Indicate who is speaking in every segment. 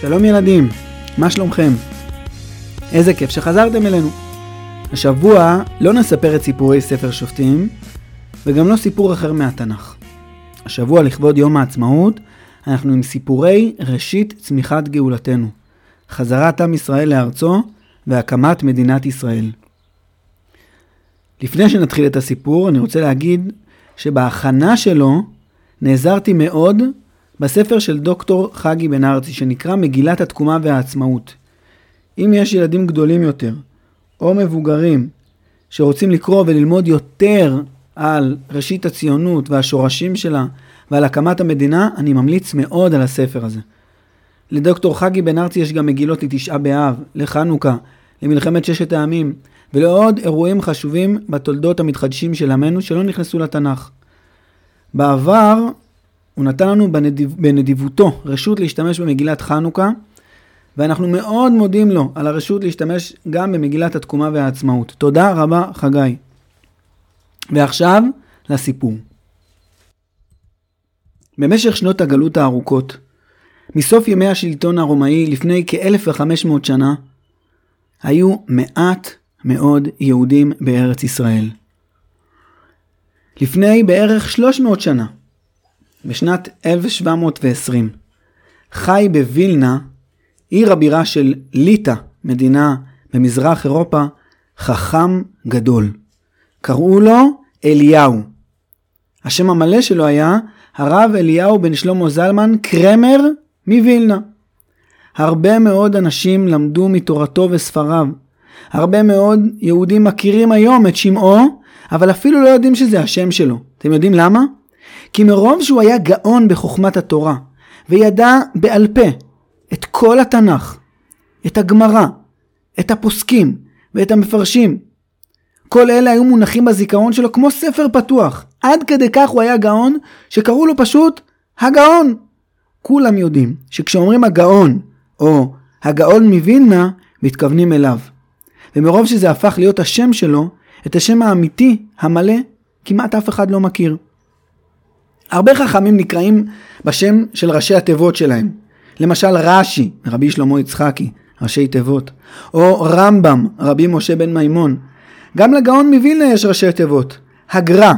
Speaker 1: שלום ילדים, מה שלומכם? איזה כיף שחזרתם אלינו. השבוע לא נספר את סיפורי ספר שופטים, וגם לא סיפור אחר מהתנ"ך. השבוע לכבוד יום העצמאות, אנחנו עם סיפורי ראשית צמיחת גאולתנו, חזרת עם ישראל לארצו והקמת מדינת ישראל. לפני שנתחיל את הסיפור, אני רוצה להגיד שבהכנה שלו נעזרתי מאוד בספר של דוקטור חגי בן ארצי, שנקרא מגילת התקומה והעצמאות. אם יש ילדים גדולים יותר, או מבוגרים, שרוצים לקרוא וללמוד יותר על ראשית הציונות והשורשים שלה ועל הקמת המדינה, אני ממליץ מאוד על הספר הזה. לדוקטור חגי בן ארצי יש גם מגילות לתשעה באב, לחנוכה, למלחמת ששת הימים, ולעוד אירועים חשובים בתולדות המתחדשים של עמנו שלא נכנסו לתנ"ך. בעבר הוא נתן לנו בנדיב, בנדיבותו רשות להשתמש במגילת חנוכה, ואנחנו מאוד מודים לו על הרשות להשתמש גם במגילת התקומה והעצמאות. תודה רבה, חגי. ועכשיו, לסיפור. במשך שנות הגלות הארוכות, מסוף ימי השלטון הרומאי לפני כ-1500 שנה, היו מעט מאוד יהודים בארץ ישראל. לפני בערך 300 שנה, בשנת 1720, חי בווילנה, עיר הבירה של ליטא, מדינה במזרח אירופה, חכם גדול. קראו לו אליהו. השם המלא שלו היה הרב אליהו בן שלמה זלמן קרמר מווילנה. הרבה מאוד אנשים למדו מתורתו וספריו. הרבה מאוד יהודים מכירים היום את שמעו, אבל אפילו לא יודעים שזה השם שלו. אתם יודעים למה? כי מרוב שהוא היה גאון בחוכמת התורה, וידע בעל פה את כל התנ"ך, את הגמרא, את הפוסקים ואת המפרשים, כל אלה היו מונחים בזיכרון שלו כמו ספר פתוח. עד כדי כך הוא היה גאון, שקראו לו פשוט הגאון. כולם יודעים שכשאומרים הגאון, או הגאון מווילנה, מתכוונים אליו. ומרוב שזה הפך להיות השם שלו, את השם האמיתי, המלא, כמעט אף אחד לא מכיר. הרבה חכמים נקראים בשם של ראשי התיבות שלהם. למשל רש"י, רבי שלמה יצחקי, ראשי תיבות. או רמב"ם, רבי משה בן מימון. גם לגאון מווילנה יש ראשי תיבות. הגר"א,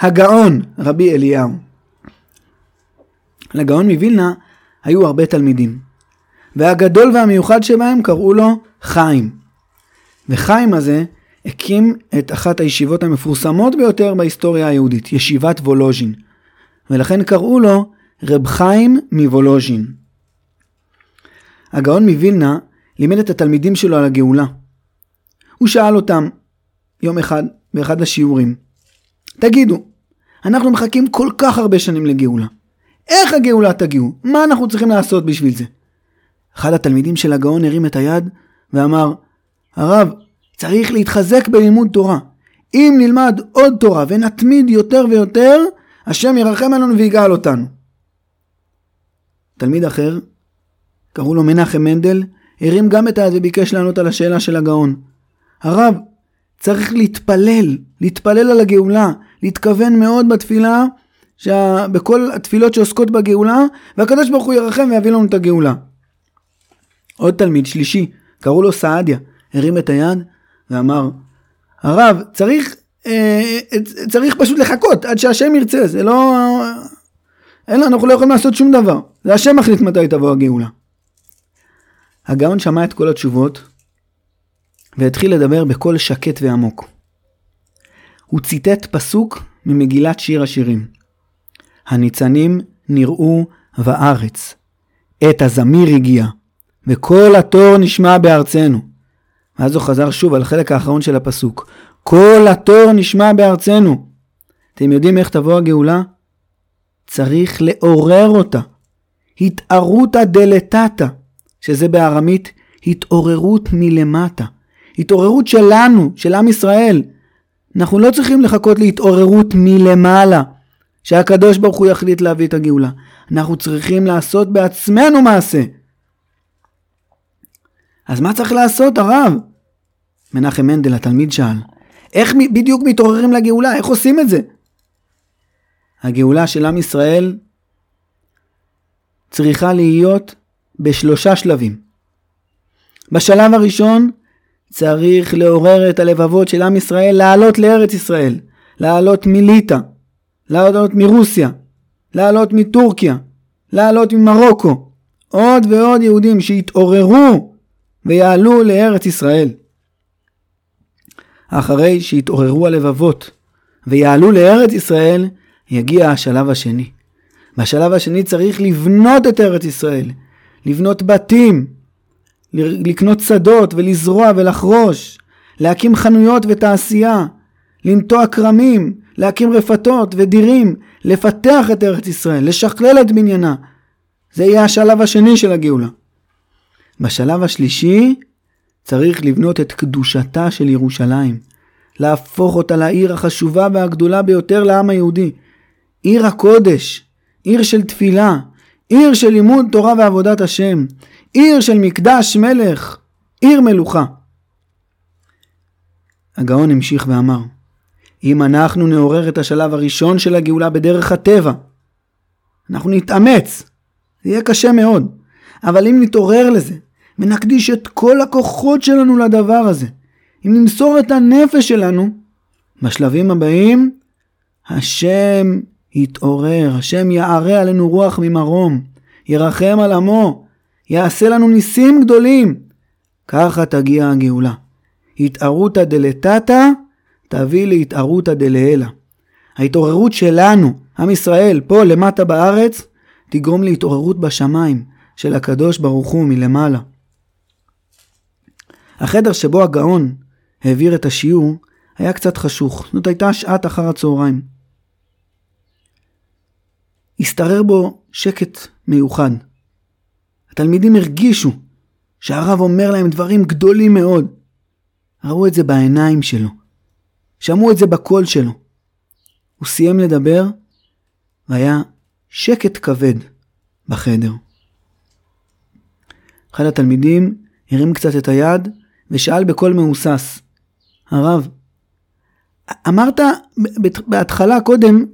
Speaker 1: הגאון, רבי אליהו. לגאון מווילנה היו הרבה תלמידים. והגדול והמיוחד שבהם קראו לו חיים. וחיים הזה הקים את אחת הישיבות המפורסמות ביותר בהיסטוריה היהודית, ישיבת וולוז'ין. ולכן קראו לו רב חיים מוולוז'ין. הגאון מווילנה לימד את התלמידים שלו על הגאולה. הוא שאל אותם יום אחד באחד השיעורים, תגידו, אנחנו מחכים כל כך הרבה שנים לגאולה. איך הגאולה תגיעו? מה אנחנו צריכים לעשות בשביל זה? אחד התלמידים של הגאון הרים את היד ואמר, הרב, צריך להתחזק בלימוד תורה. אם נלמד עוד תורה ונתמיד יותר ויותר, השם ירחם עלינו ויגאל אותנו. תלמיד אחר, קראו לו מנחם מנדל, הרים גם את היד וביקש לענות על השאלה של הגאון. הרב, צריך להתפלל, להתפלל על הגאולה, להתכוון מאוד בתפילה, שה... בכל התפילות שעוסקות בגאולה, והקדוש ברוך הוא ירחם ויביא לנו את הגאולה. עוד תלמיד שלישי, קראו לו סעדיה, הרים את היד ואמר, הרב, צריך צריך פשוט לחכות עד שהשם ירצה, זה לא... אין, אנחנו לא יכולים לעשות שום דבר, זה השם מחליט מתי תבוא הגאולה. הגאון שמע את כל התשובות והתחיל לדבר בקול שקט ועמוק. הוא ציטט פסוק ממגילת שיר השירים. הניצנים נראו בארץ, עת הזמיר הגיע, וכל התור נשמע בארצנו. ואז הוא חזר שוב על החלק האחרון של הפסוק. כל התור נשמע בארצנו. אתם יודעים איך תבוא הגאולה? צריך לעורר אותה. התערותא דלתתא, שזה בארמית התעוררות מלמטה. התעוררות שלנו, של עם ישראל. אנחנו לא צריכים לחכות להתעוררות מלמעלה, שהקדוש ברוך הוא יחליט להביא את הגאולה. אנחנו צריכים לעשות בעצמנו מעשה. אז מה צריך לעשות הרב? מנחם מנדל התלמיד שאל. איך בדיוק מתעוררים לגאולה? איך עושים את זה? הגאולה של עם ישראל צריכה להיות בשלושה שלבים. בשלב הראשון צריך לעורר את הלבבות של עם ישראל לעלות לארץ ישראל, לעלות מליטא, לעלות מרוסיה, לעלות מטורקיה, לעלות ממרוקו, עוד ועוד יהודים שיתעוררו ויעלו לארץ ישראל. אחרי שיתעוררו הלבבות ויעלו לארץ ישראל, יגיע השלב השני. בשלב השני צריך לבנות את ארץ ישראל, לבנות בתים, לקנות שדות ולזרוע ולחרוש, להקים חנויות ותעשייה, לנטוע כרמים, להקים רפתות ודירים, לפתח את ארץ ישראל, לשכלל את בניינה. זה יהיה השלב השני של הגאולה. בשלב השלישי צריך לבנות את קדושתה של ירושלים, להפוך אותה לעיר החשובה והגדולה ביותר לעם היהודי. עיר הקודש, עיר של תפילה, עיר של לימוד תורה ועבודת השם, עיר של מקדש מלך, עיר מלוכה. הגאון המשיך ואמר, אם אנחנו נעורר את השלב הראשון של הגאולה בדרך הטבע, אנחנו נתאמץ, זה יהיה קשה מאוד, אבל אם נתעורר לזה ונקדיש את כל הכוחות שלנו לדבר הזה, אם נמסור את הנפש שלנו, בשלבים הבאים השם יתעורר, השם יערה עלינו רוח ממרום, ירחם על עמו, יעשה לנו ניסים גדולים. ככה תגיע הגאולה. התערותא דלתתא תביא להתערותא דלעילא. ההתעוררות שלנו, עם ישראל, פה למטה בארץ, תגרום להתעוררות בשמיים של הקדוש ברוך הוא מלמעלה. החדר שבו הגאון העביר את השיעור היה קצת חשוך, זאת הייתה שעת אחר הצהריים. השתרר בו שקט מיוחד. התלמידים הרגישו שהרב אומר להם דברים גדולים מאוד. ראו את זה בעיניים שלו, שמעו את זה בקול שלו. הוא סיים לדבר והיה שקט כבד בחדר. אחד התלמידים הרים קצת את היד ושאל בקול מהוסס, הרב, אמרת בהתחלה קודם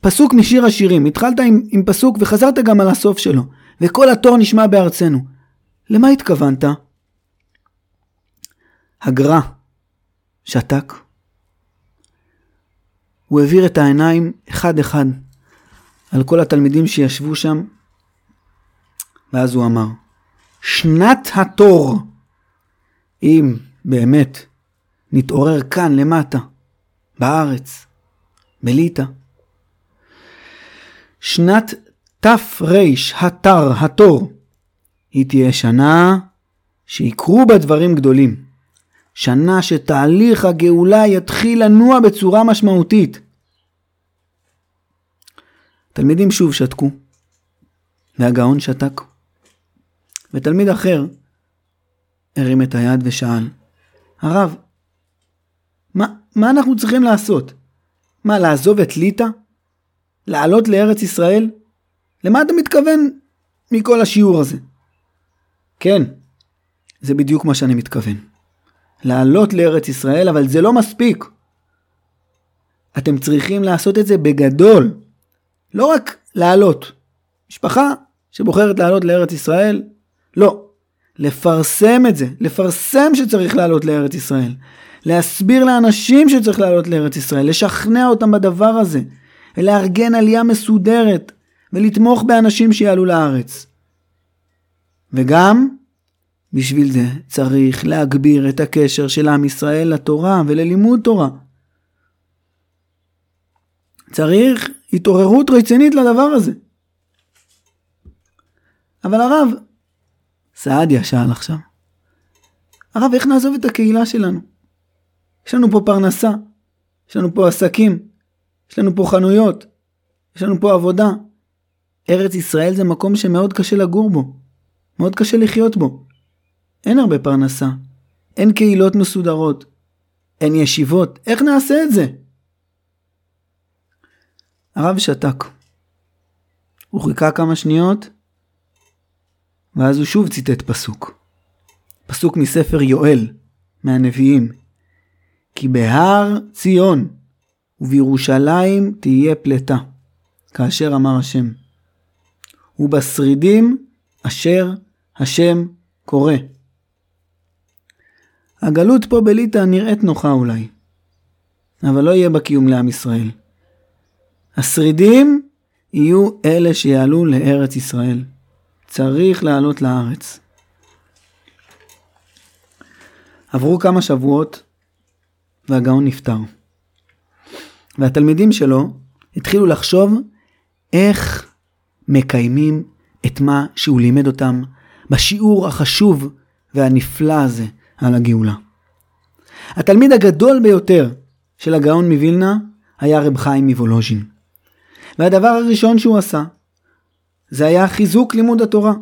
Speaker 1: פסוק משיר השירים, התחלת עם, עם פסוק וחזרת גם על הסוף שלו, וכל התור נשמע בארצנו. למה התכוונת? הגר"א שתק. הוא העביר את העיניים אחד אחד על כל התלמידים שישבו שם, ואז הוא אמר, שנת התור, אם באמת נתעורר כאן למטה, בארץ, בליטא, שנת תר התר התור היא תהיה שנה שיקרו בה דברים גדולים. שנה שתהליך הגאולה יתחיל לנוע בצורה משמעותית. תלמידים שוב שתקו, והגאון שתק. ותלמיד אחר הרים את היד ושאל, הרב, מה, מה אנחנו צריכים לעשות? מה, לעזוב את ליטא? לעלות לארץ ישראל? למה אתה מתכוון מכל השיעור הזה? כן, זה בדיוק מה שאני מתכוון. לעלות לארץ ישראל, אבל זה לא מספיק. אתם צריכים לעשות את זה בגדול. לא רק לעלות. משפחה שבוחרת לעלות לארץ ישראל, לא. לפרסם את זה, לפרסם שצריך לעלות לארץ ישראל. להסביר לאנשים שצריך לעלות לארץ ישראל, לשכנע אותם בדבר הזה. ולארגן עלייה מסודרת ולתמוך באנשים שיעלו לארץ. וגם בשביל זה צריך להגביר את הקשר של עם ישראל לתורה וללימוד תורה. צריך התעוררות רצינית לדבר הזה. אבל הרב, סעדיה שאל עכשיו, הרב, איך נעזוב את הקהילה שלנו? יש לנו פה פרנסה, יש לנו פה עסקים, יש לנו פה חנויות, יש לנו פה עבודה. ארץ ישראל זה מקום שמאוד קשה לגור בו, מאוד קשה לחיות בו. אין הרבה פרנסה, אין קהילות מסודרות, אין ישיבות, איך נעשה את זה? הרב שתק. הוא חיכה כמה שניות, ואז הוא שוב ציטט פסוק. פסוק מספר יואל, מהנביאים. כי בהר ציון ובירושלים תהיה פלטה, כאשר אמר השם. ובשרידים אשר השם קורא. הגלות פה בליטא נראית נוחה אולי, אבל לא יהיה בה קיום לעם ישראל. השרידים יהיו אלה שיעלו לארץ ישראל. צריך לעלות לארץ. עברו כמה שבועות והגאון נפטר. והתלמידים שלו התחילו לחשוב איך מקיימים את מה שהוא לימד אותם בשיעור החשוב והנפלא הזה על הגאולה. התלמיד הגדול ביותר של הגאון מווילנה היה רב חיים מוולוז'ין. והדבר הראשון שהוא עשה זה היה חיזוק לימוד התורה.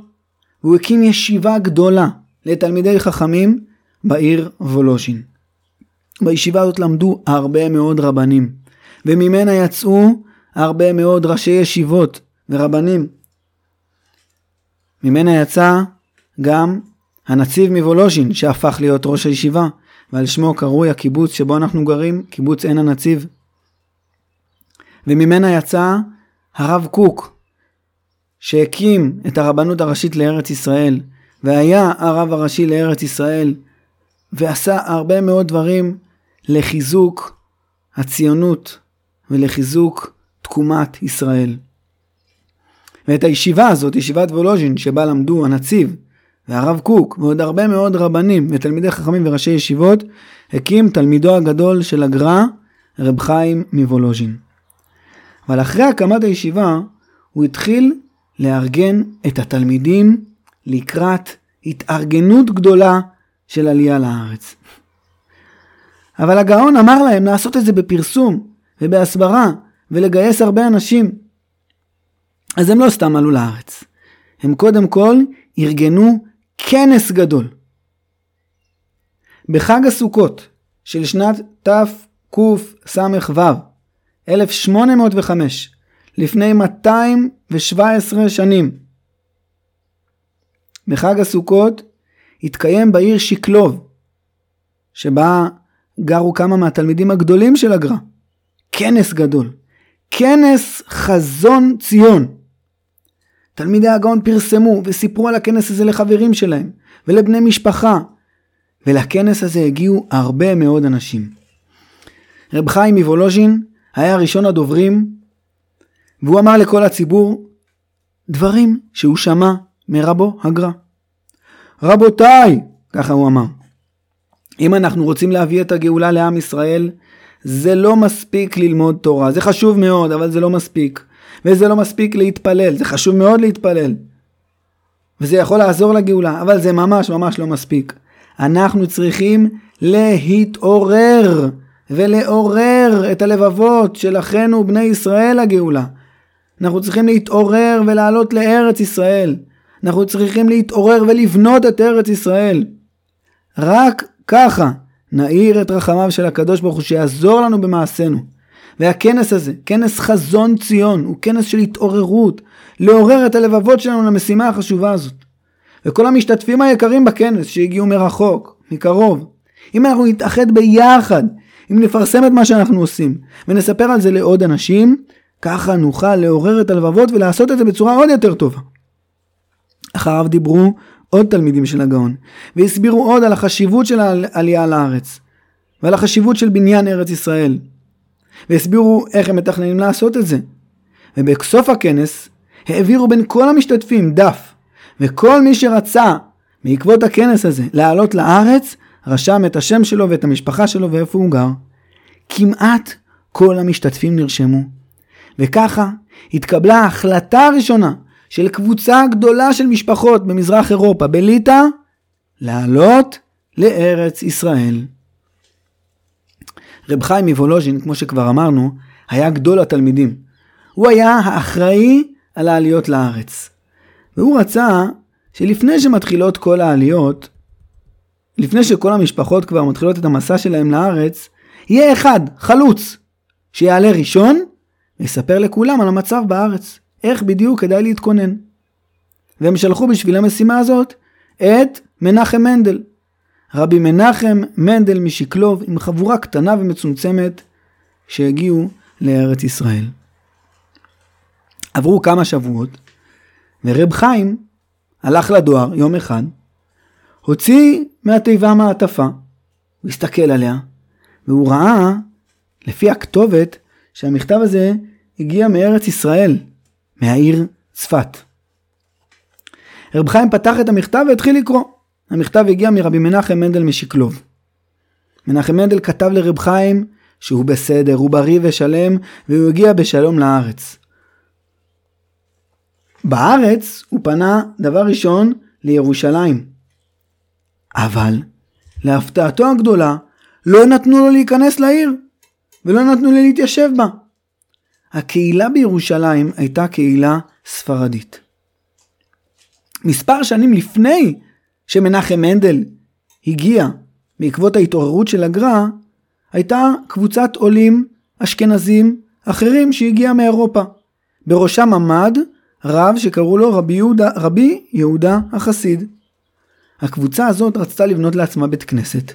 Speaker 1: הוא הקים ישיבה גדולה לתלמידי חכמים בעיר וולוז'ין. בישיבה הזאת למדו הרבה מאוד רבנים, וממנה יצאו הרבה מאוד ראשי ישיבות ורבנים. ממנה יצא גם הנציב מוולוז'ין שהפך להיות ראש הישיבה, ועל שמו קרוי הקיבוץ שבו אנחנו גרים, קיבוץ עין הנציב. וממנה יצא הרב קוק, שהקים את הרבנות הראשית לארץ ישראל, והיה הרב הראשי לארץ ישראל, ועשה הרבה מאוד דברים לחיזוק הציונות ולחיזוק תקומת ישראל. ואת הישיבה הזאת, ישיבת וולוז'ין, שבה למדו הנציב והרב קוק ועוד הרבה מאוד רבנים ותלמידי חכמים וראשי ישיבות, הקים תלמידו הגדול של הגר"א, רב חיים מוולוז'ין. אבל אחרי הקמת הישיבה, הוא התחיל לארגן את התלמידים לקראת התארגנות גדולה של עלייה לארץ. אבל הגאון אמר להם לעשות את זה בפרסום ובהסברה ולגייס הרבה אנשים. אז הם לא סתם עלו לארץ. הם קודם כל ארגנו כנס גדול. בחג הסוכות של שנת תקס"ו, 1805, לפני 217 שנים, בחג הסוכות התקיים בעיר שקלוב, שבה גרו כמה מהתלמידים הגדולים של הגר"א, כנס גדול, כנס חזון ציון. תלמידי הגאון פרסמו וסיפרו על הכנס הזה לחברים שלהם ולבני משפחה, ולכנס הזה הגיעו הרבה מאוד אנשים. רב חיים מוולוז'ין היה ראשון הדוברים, והוא אמר לכל הציבור דברים שהוא שמע מרבו הגר"א. רבותיי, ככה הוא אמר, אם אנחנו רוצים להביא את הגאולה לעם ישראל, זה לא מספיק ללמוד תורה. זה חשוב מאוד, אבל זה לא מספיק. וזה לא מספיק להתפלל, זה חשוב מאוד להתפלל. וזה יכול לעזור לגאולה, אבל זה ממש ממש לא מספיק. אנחנו צריכים להתעורר ולעורר את הלבבות של אחינו בני ישראל לגאולה. אנחנו צריכים להתעורר ולעלות לארץ ישראל. אנחנו צריכים להתעורר ולבנות את ארץ ישראל. רק ככה נאיר את רחמיו של הקדוש ברוך הוא שיעזור לנו במעשינו. והכנס הזה, כנס חזון ציון, הוא כנס של התעוררות, לעורר את הלבבות שלנו למשימה החשובה הזאת. וכל המשתתפים היקרים בכנס שהגיעו מרחוק, מקרוב, אם אנחנו נתאחד ביחד, אם נפרסם את מה שאנחנו עושים ונספר על זה לעוד אנשים, ככה נוכל לעורר את הלבבות ולעשות את זה בצורה עוד יותר טובה. אחריו דיברו עוד תלמידים של הגאון, והסבירו עוד על החשיבות של העלייה לארץ, ועל החשיבות של בניין ארץ ישראל, והסבירו איך הם מתכננים לעשות את זה. ובסוף הכנס העבירו בין כל המשתתפים דף, וכל מי שרצה בעקבות הכנס הזה לעלות לארץ, רשם את השם שלו ואת המשפחה שלו ואיפה הוא גר. כמעט כל המשתתפים נרשמו. וככה התקבלה ההחלטה הראשונה של קבוצה גדולה של משפחות במזרח אירופה, בליטא, לעלות לארץ ישראל. רב חיים מוולוז'ין, כמו שכבר אמרנו, היה גדול התלמידים. הוא היה האחראי על העליות לארץ. והוא רצה שלפני שמתחילות כל העליות, לפני שכל המשפחות כבר מתחילות את המסע שלהם לארץ, יהיה אחד, חלוץ, שיעלה ראשון ויספר לכולם על המצב בארץ. איך בדיוק כדאי להתכונן. והם שלחו בשביל המשימה הזאת את מנחם מנדל. רבי מנחם מנדל משקלוב עם חבורה קטנה ומצומצמת שהגיעו לארץ ישראל. עברו כמה שבועות ורב חיים הלך לדואר יום אחד, הוציא מהתיבה מעטפה, הוא הסתכל עליה, והוא ראה, לפי הכתובת, שהמכתב הזה הגיע מארץ ישראל, מהעיר צפת. רב חיים פתח את המכתב והתחיל לקרוא. המכתב הגיע מרבי מנחם מנדל משקלוב. מנחם מנדל כתב לרב חיים שהוא בסדר, הוא בריא ושלם, והוא הגיע בשלום לארץ. בארץ הוא פנה דבר ראשון לירושלים. אבל להפתעתו הגדולה לא נתנו לו להיכנס לעיר ולא נתנו לי להתיישב בה. הקהילה בירושלים הייתה קהילה ספרדית. מספר שנים לפני שמנחם מנדל הגיע בעקבות ההתעוררות של הגר"א, הייתה קבוצת עולים אשכנזים אחרים שהגיעה מאירופה. בראשם עמד רב שקראו לו רבי יהודה, רבי יהודה החסיד. הקבוצה הזאת רצתה לבנות לעצמה בית כנסת,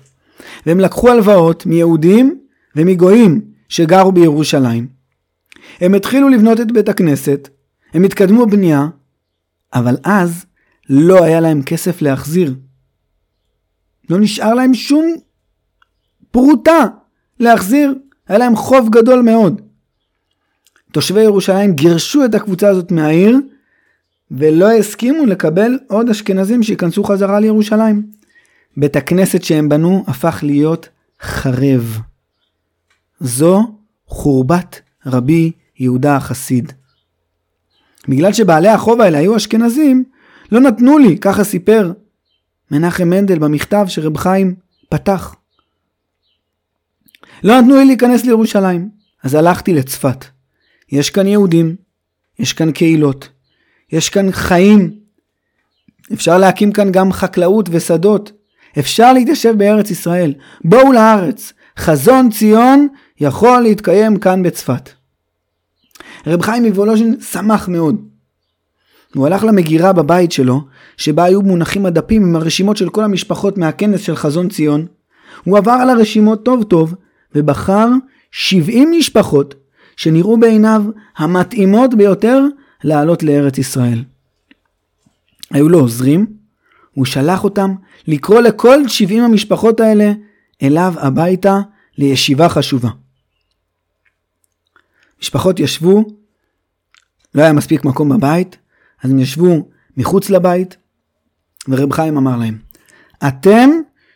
Speaker 1: והם לקחו הלוואות מיהודים ומגויים שגרו בירושלים. הם התחילו לבנות את בית הכנסת, הם התקדמו בבנייה, אבל אז לא היה להם כסף להחזיר. לא נשאר להם שום פרוטה להחזיר, היה להם חוב גדול מאוד. תושבי ירושלים גירשו את הקבוצה הזאת מהעיר ולא הסכימו לקבל עוד אשכנזים שייכנסו חזרה לירושלים. בית הכנסת שהם בנו הפך להיות חרב. זו חורבת רבי יהודה החסיד. בגלל שבעלי החוב האלה היו אשכנזים, לא נתנו לי, ככה סיפר מנחם מנדל במכתב שרב חיים פתח. לא נתנו לי להיכנס לירושלים, אז הלכתי לצפת. יש כאן יהודים, יש כאן קהילות, יש כאן חיים, אפשר להקים כאן גם חקלאות ושדות, אפשר להתיישב בארץ ישראל. בואו לארץ, חזון ציון יכול להתקיים כאן בצפת. רב חיים מוולוז'ין שמח מאוד. הוא הלך למגירה בבית שלו, שבה היו מונחים הדפים עם הרשימות של כל המשפחות מהכנס של חזון ציון. הוא עבר על הרשימות טוב טוב, ובחר 70 משפחות שנראו בעיניו המתאימות ביותר לעלות לארץ ישראל. היו לו עוזרים, הוא שלח אותם לקרוא לכל 70 המשפחות האלה אליו הביתה לישיבה חשובה. משפחות ישבו, לא היה מספיק מקום בבית, אז הם ישבו מחוץ לבית, ורב חיים אמר להם, אתם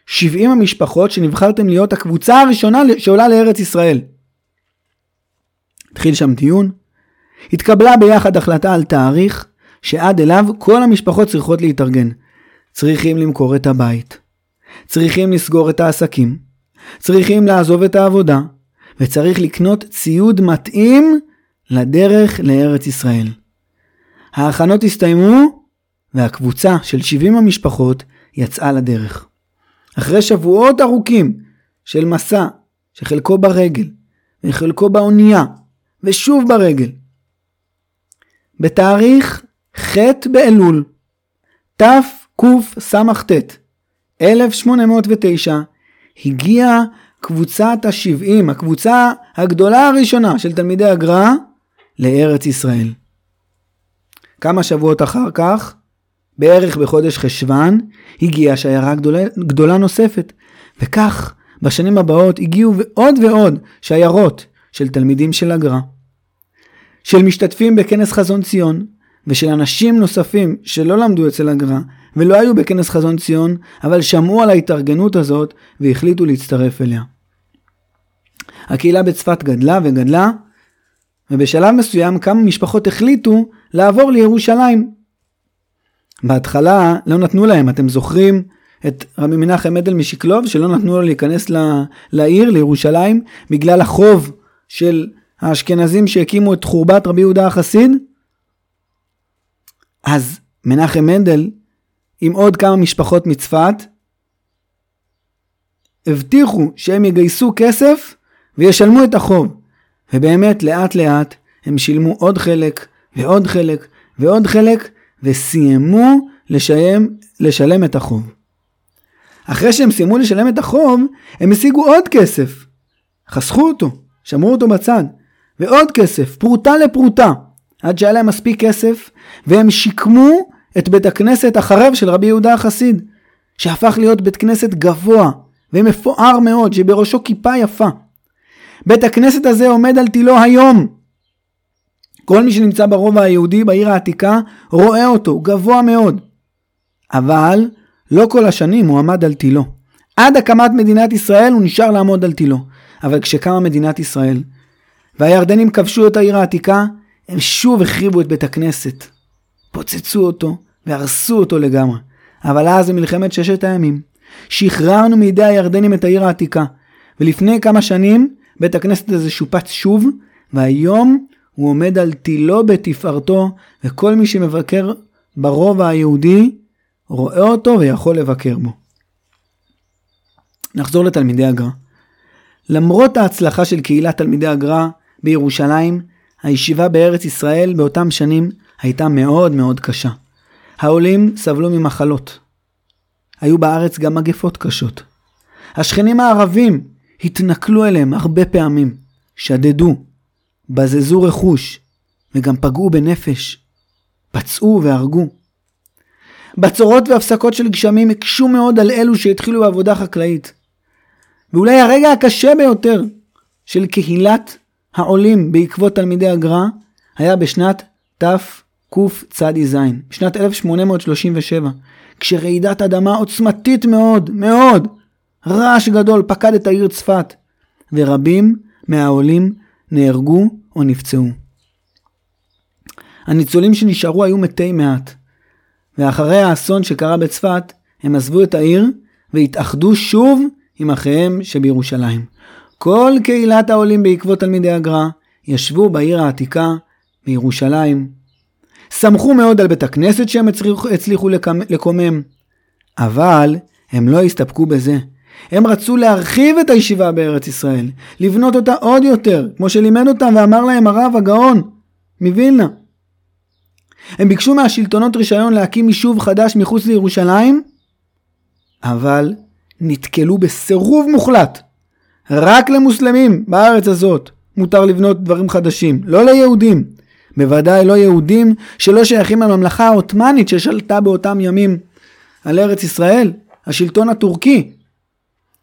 Speaker 1: 70 המשפחות שנבחרתם להיות הקבוצה הראשונה שעולה לארץ ישראל. התחיל שם דיון, התקבלה ביחד החלטה על תאריך שעד אליו כל המשפחות צריכות להתארגן. צריכים למכור את הבית, צריכים לסגור את העסקים, צריכים לעזוב את העבודה, וצריך לקנות ציוד מתאים לדרך לארץ ישראל. ההכנות הסתיימו, והקבוצה של 70 המשפחות יצאה לדרך. אחרי שבועות ארוכים של מסע, שחלקו ברגל, וחלקו באונייה, ושוב ברגל. בתאריך ח' באלול, תקס"ט, 1809, הגיעה קבוצת ה-70, הקבוצה הגדולה הראשונה של תלמידי הגר"א, לארץ ישראל. כמה שבועות אחר כך, בערך בחודש חשוון, הגיעה שיירה גדולה, גדולה נוספת, וכך בשנים הבאות הגיעו עוד ועוד שיירות של תלמידים של הגר"א, של משתתפים בכנס חזון ציון, ושל אנשים נוספים שלא למדו אצל הגר"א ולא היו בכנס חזון ציון, אבל שמעו על ההתארגנות הזאת והחליטו להצטרף אליה. הקהילה בצפת גדלה וגדלה, ובשלב מסוים כמה משפחות החליטו לעבור לירושלים. בהתחלה לא נתנו להם, אתם זוכרים את רבי מנחם מדל משקלוב, שלא נתנו לו להיכנס לעיר, לירושלים, בגלל החוב של האשכנזים שהקימו את חורבת רבי יהודה החסיד? אז מנחם מנדל, עם עוד כמה משפחות מצפת, הבטיחו שהם יגייסו כסף וישלמו את החוב. ובאמת לאט לאט הם שילמו עוד חלק ועוד חלק ועוד חלק וסיימו לשלם, לשלם את החוב. אחרי שהם סיימו לשלם את החוב, הם השיגו עוד כסף. חסכו אותו, שמרו אותו בצד, ועוד כסף, פרוטה לפרוטה, עד שהיה להם מספיק כסף, והם שיקמו את בית הכנסת החרב של רבי יהודה החסיד, שהפך להיות בית כנסת גבוה ומפואר מאוד, שבראשו כיפה יפה. בית הכנסת הזה עומד על תילו היום. כל מי שנמצא ברובע היהודי בעיר העתיקה רואה אותו, גבוה מאוד. אבל לא כל השנים הוא עמד על תילו. עד הקמת מדינת ישראל הוא נשאר לעמוד על תילו. אבל כשקמה מדינת ישראל והירדנים כבשו את העיר העתיקה, הם שוב החריבו את בית הכנסת. פוצצו אותו והרסו אותו לגמרי. אבל אז במלחמת ששת הימים, שחררנו מידי הירדנים את העיר העתיקה, ולפני כמה שנים בית הכנסת הזה שופץ שוב, והיום הוא עומד על תילו בתפארתו, וכל מי שמבקר ברובע היהודי רואה אותו ויכול לבקר בו. נחזור לתלמידי הגר"א. למרות ההצלחה של קהילת תלמידי הגר"א בירושלים, הישיבה בארץ ישראל באותם שנים הייתה מאוד מאוד קשה. העולים סבלו ממחלות. היו בארץ גם מגפות קשות. השכנים הערבים התנכלו אליהם הרבה פעמים, שדדו, בזזו רכוש, וגם פגעו בנפש, פצעו והרגו. בצורות והפסקות של גשמים הקשו מאוד על אלו שהתחילו בעבודה חקלאית. ואולי הרגע הקשה ביותר של קהילת העולים בעקבות תלמידי הגר"א היה בשנת תקצ"ז, בשנת 1837, כשרעידת אדמה עוצמתית מאוד, מאוד, רעש גדול פקד את העיר צפת, ורבים מהעולים נהרגו או נפצעו. הניצולים שנשארו היו מתי מעט, ואחרי האסון שקרה בצפת, הם עזבו את העיר והתאחדו שוב עם אחיהם שבירושלים. כל קהילת העולים בעקבות תלמידי הגר"א ישבו בעיר העתיקה בירושלים. שמחו מאוד על בית הכנסת שהם הצליחו לקומם, אבל הם לא הסתפקו בזה. הם רצו להרחיב את הישיבה בארץ ישראל, לבנות אותה עוד יותר, כמו שלימד אותם ואמר להם הרב הגאון מווילנה. הם ביקשו מהשלטונות רישיון להקים יישוב חדש מחוץ לירושלים, אבל נתקלו בסירוב מוחלט. רק למוסלמים בארץ הזאת מותר לבנות דברים חדשים, לא ליהודים. בוודאי לא יהודים שלא שייכים לממלכה העות'מאנית ששלטה באותם ימים על ארץ ישראל, השלטון הטורקי.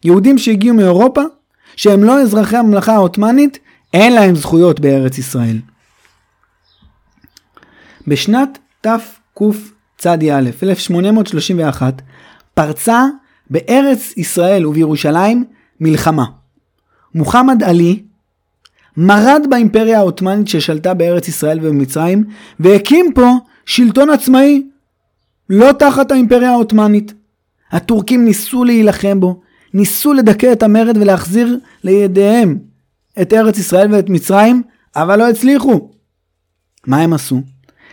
Speaker 1: יהודים שהגיעו מאירופה, שהם לא אזרחי הממלכה העות'מאנית, אין להם זכויות בארץ ישראל. בשנת תקצ"א, 1831, פרצה בארץ ישראל ובירושלים מלחמה. מוחמד עלי מרד באימפריה העות'מאנית ששלטה בארץ ישראל ובמצרים והקים פה שלטון עצמאי לא תחת האימפריה העות'מאנית. הטורקים ניסו להילחם בו, ניסו לדכא את המרד ולהחזיר לידיהם את ארץ ישראל ואת מצרים, אבל לא הצליחו. מה הם עשו?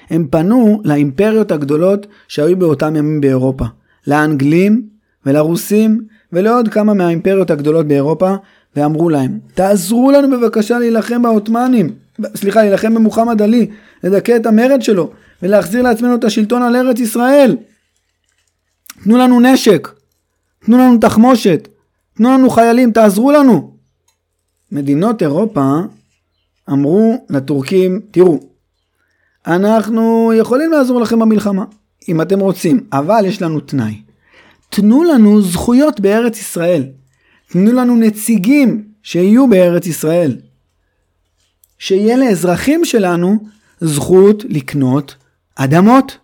Speaker 1: הם פנו לאימפריות הגדולות שהיו באותם ימים באירופה, לאנגלים ולרוסים ולעוד כמה מהאימפריות הגדולות באירופה, ואמרו להם, תעזרו לנו בבקשה להילחם בעות'מאנים, סליחה, להילחם במוחמד עלי, לדכא את המרד שלו, ולהחזיר לעצמנו את השלטון על ארץ ישראל. תנו לנו נשק, תנו לנו תחמושת, תנו לנו חיילים, תעזרו לנו. מדינות אירופה אמרו לטורקים, תראו, אנחנו יכולים לעזור לכם במלחמה, אם אתם רוצים, אבל יש לנו תנאי. תנו לנו זכויות בארץ ישראל. תנו לנו נציגים שיהיו בארץ ישראל. שיהיה לאזרחים שלנו זכות לקנות אדמות,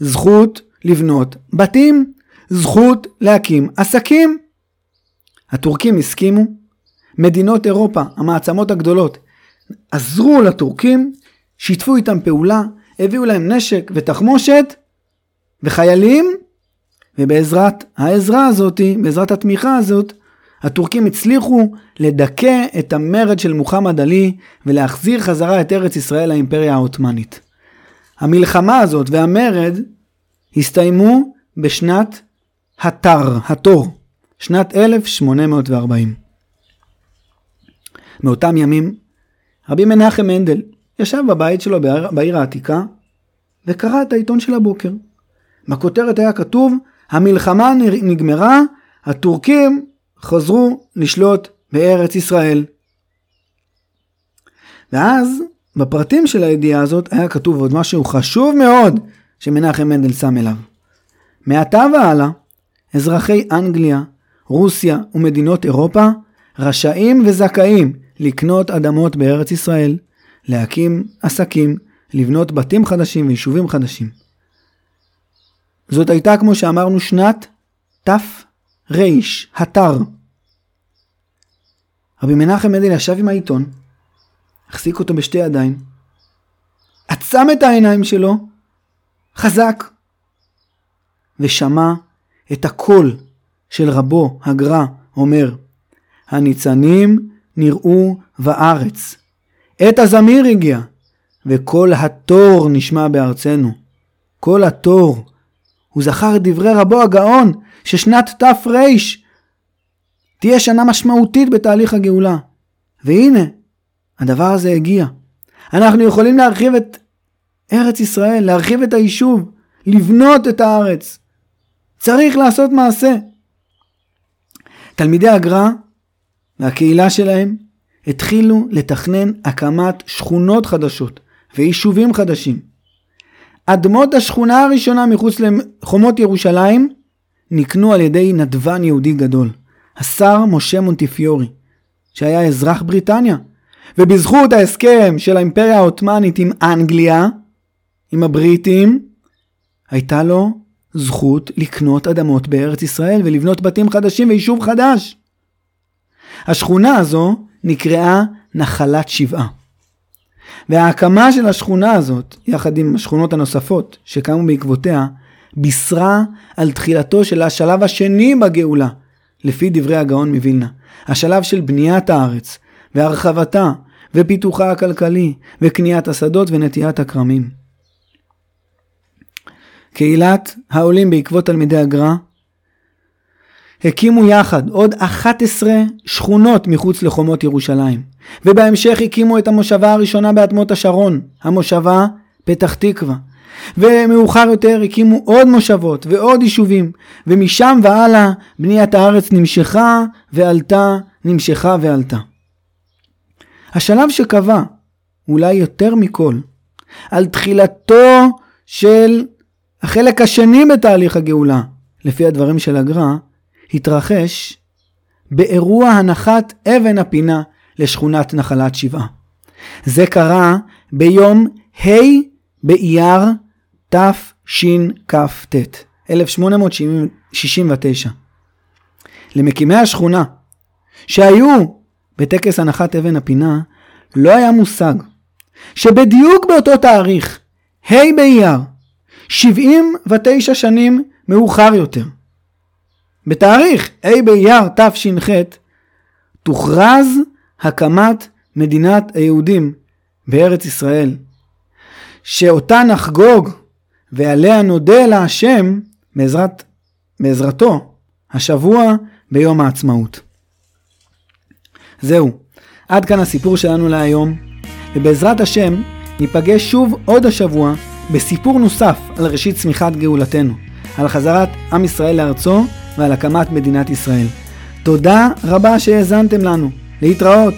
Speaker 1: זכות לבנות בתים, זכות להקים עסקים. הטורקים הסכימו, מדינות אירופה, המעצמות הגדולות, עזרו לטורקים, שיתפו איתם פעולה, הביאו להם נשק ותחמושת וחיילים, ובעזרת העזרה הזאת, בעזרת התמיכה הזאת, הטורקים הצליחו לדכא את המרד של מוחמד עלי ולהחזיר חזרה את ארץ ישראל לאימפריה העות'מאנית. המלחמה הזאת והמרד הסתיימו בשנת התר, התור, שנת 1840. מאותם ימים, רבי מנחם מנדל ישב בבית שלו בעיר, בעיר העתיקה וקרא את העיתון של הבוקר. בכותרת היה כתוב, המלחמה נגמרה, הטורקים חזרו לשלוט בארץ ישראל. ואז בפרטים של הידיעה הזאת היה כתוב עוד משהו חשוב מאוד שמנחם מנדל שם אליו. מעתה והלאה, אזרחי אנגליה, רוסיה ומדינות אירופה רשאים וזכאים לקנות אדמות בארץ ישראל, להקים עסקים, לבנות בתים חדשים ויישובים חדשים. זאת הייתה, כמו שאמרנו, שנת תר, התר. רבי מנחם מנדל ישב עם העיתון, החזיק אותו בשתי ידיים, עצם את העיניים שלו, חזק, ושמע את הקול של רבו הגר"א אומר, הניצנים נראו בארץ. עת הזמיר הגיע, וקול התור נשמע בארצנו. קול התור. הוא זכר את דברי רבו הגאון, ששנת תר תהיה שנה משמעותית בתהליך הגאולה. והנה, הדבר הזה הגיע. אנחנו יכולים להרחיב את ארץ ישראל, להרחיב את היישוב, לבנות את הארץ. צריך לעשות מעשה. תלמידי הגר"א והקהילה שלהם התחילו לתכנן הקמת שכונות חדשות ויישובים חדשים. אדמות השכונה הראשונה מחוץ לחומות ירושלים נקנו על ידי נדבן יהודי גדול, השר משה מונטיפיורי, שהיה אזרח בריטניה, ובזכות ההסכם של האימפריה העות'מאנית עם אנגליה, עם הבריטים, הייתה לו זכות לקנות אדמות בארץ ישראל ולבנות בתים חדשים ויישוב חדש. השכונה הזו נקראה נחלת שבעה. וההקמה של השכונה הזאת, יחד עם השכונות הנוספות שקמו בעקבותיה, בישרה על תחילתו של השלב השני בגאולה, לפי דברי הגאון מווילנה. השלב של בניית הארץ, והרחבתה, ופיתוחה הכלכלי, וקניית השדות ונטיית הכרמים. קהילת העולים בעקבות תלמידי הגר"א הקימו יחד עוד 11 שכונות מחוץ לחומות ירושלים, ובהמשך הקימו את המושבה הראשונה באדמות השרון, המושבה פתח תקווה, ומאוחר יותר הקימו עוד מושבות ועוד יישובים, ומשם והלאה בניית הארץ נמשכה ועלתה, נמשכה ועלתה. השלב שקבע, אולי יותר מכל, על תחילתו של החלק השני בתהליך הגאולה, לפי הדברים של הגר"א, התרחש באירוע הנחת אבן הפינה לשכונת נחלת שבעה. זה ביום ה' באייר תשכ"ט, 1869. למקימי השכונה, שהיו בטקס הנחת אבן הפינה, לא היה מושג שבדיוק באותו תאריך, ה' באייר, 79 שנים מאוחר יותר, בתאריך ה' באייר תש"ח, תוכרז הקמת מדינת היהודים בארץ ישראל, שאותה נחגוג ועליה נודה להשם בעזרת, בעזרתו השבוע ביום העצמאות. זהו, עד כאן הסיפור שלנו להיום, ובעזרת השם ניפגש שוב עוד השבוע בסיפור נוסף על ראשית צמיחת גאולתנו, על חזרת עם ישראל לארצו ועל הקמת מדינת ישראל. תודה רבה שהאזנתם לנו. להתראות.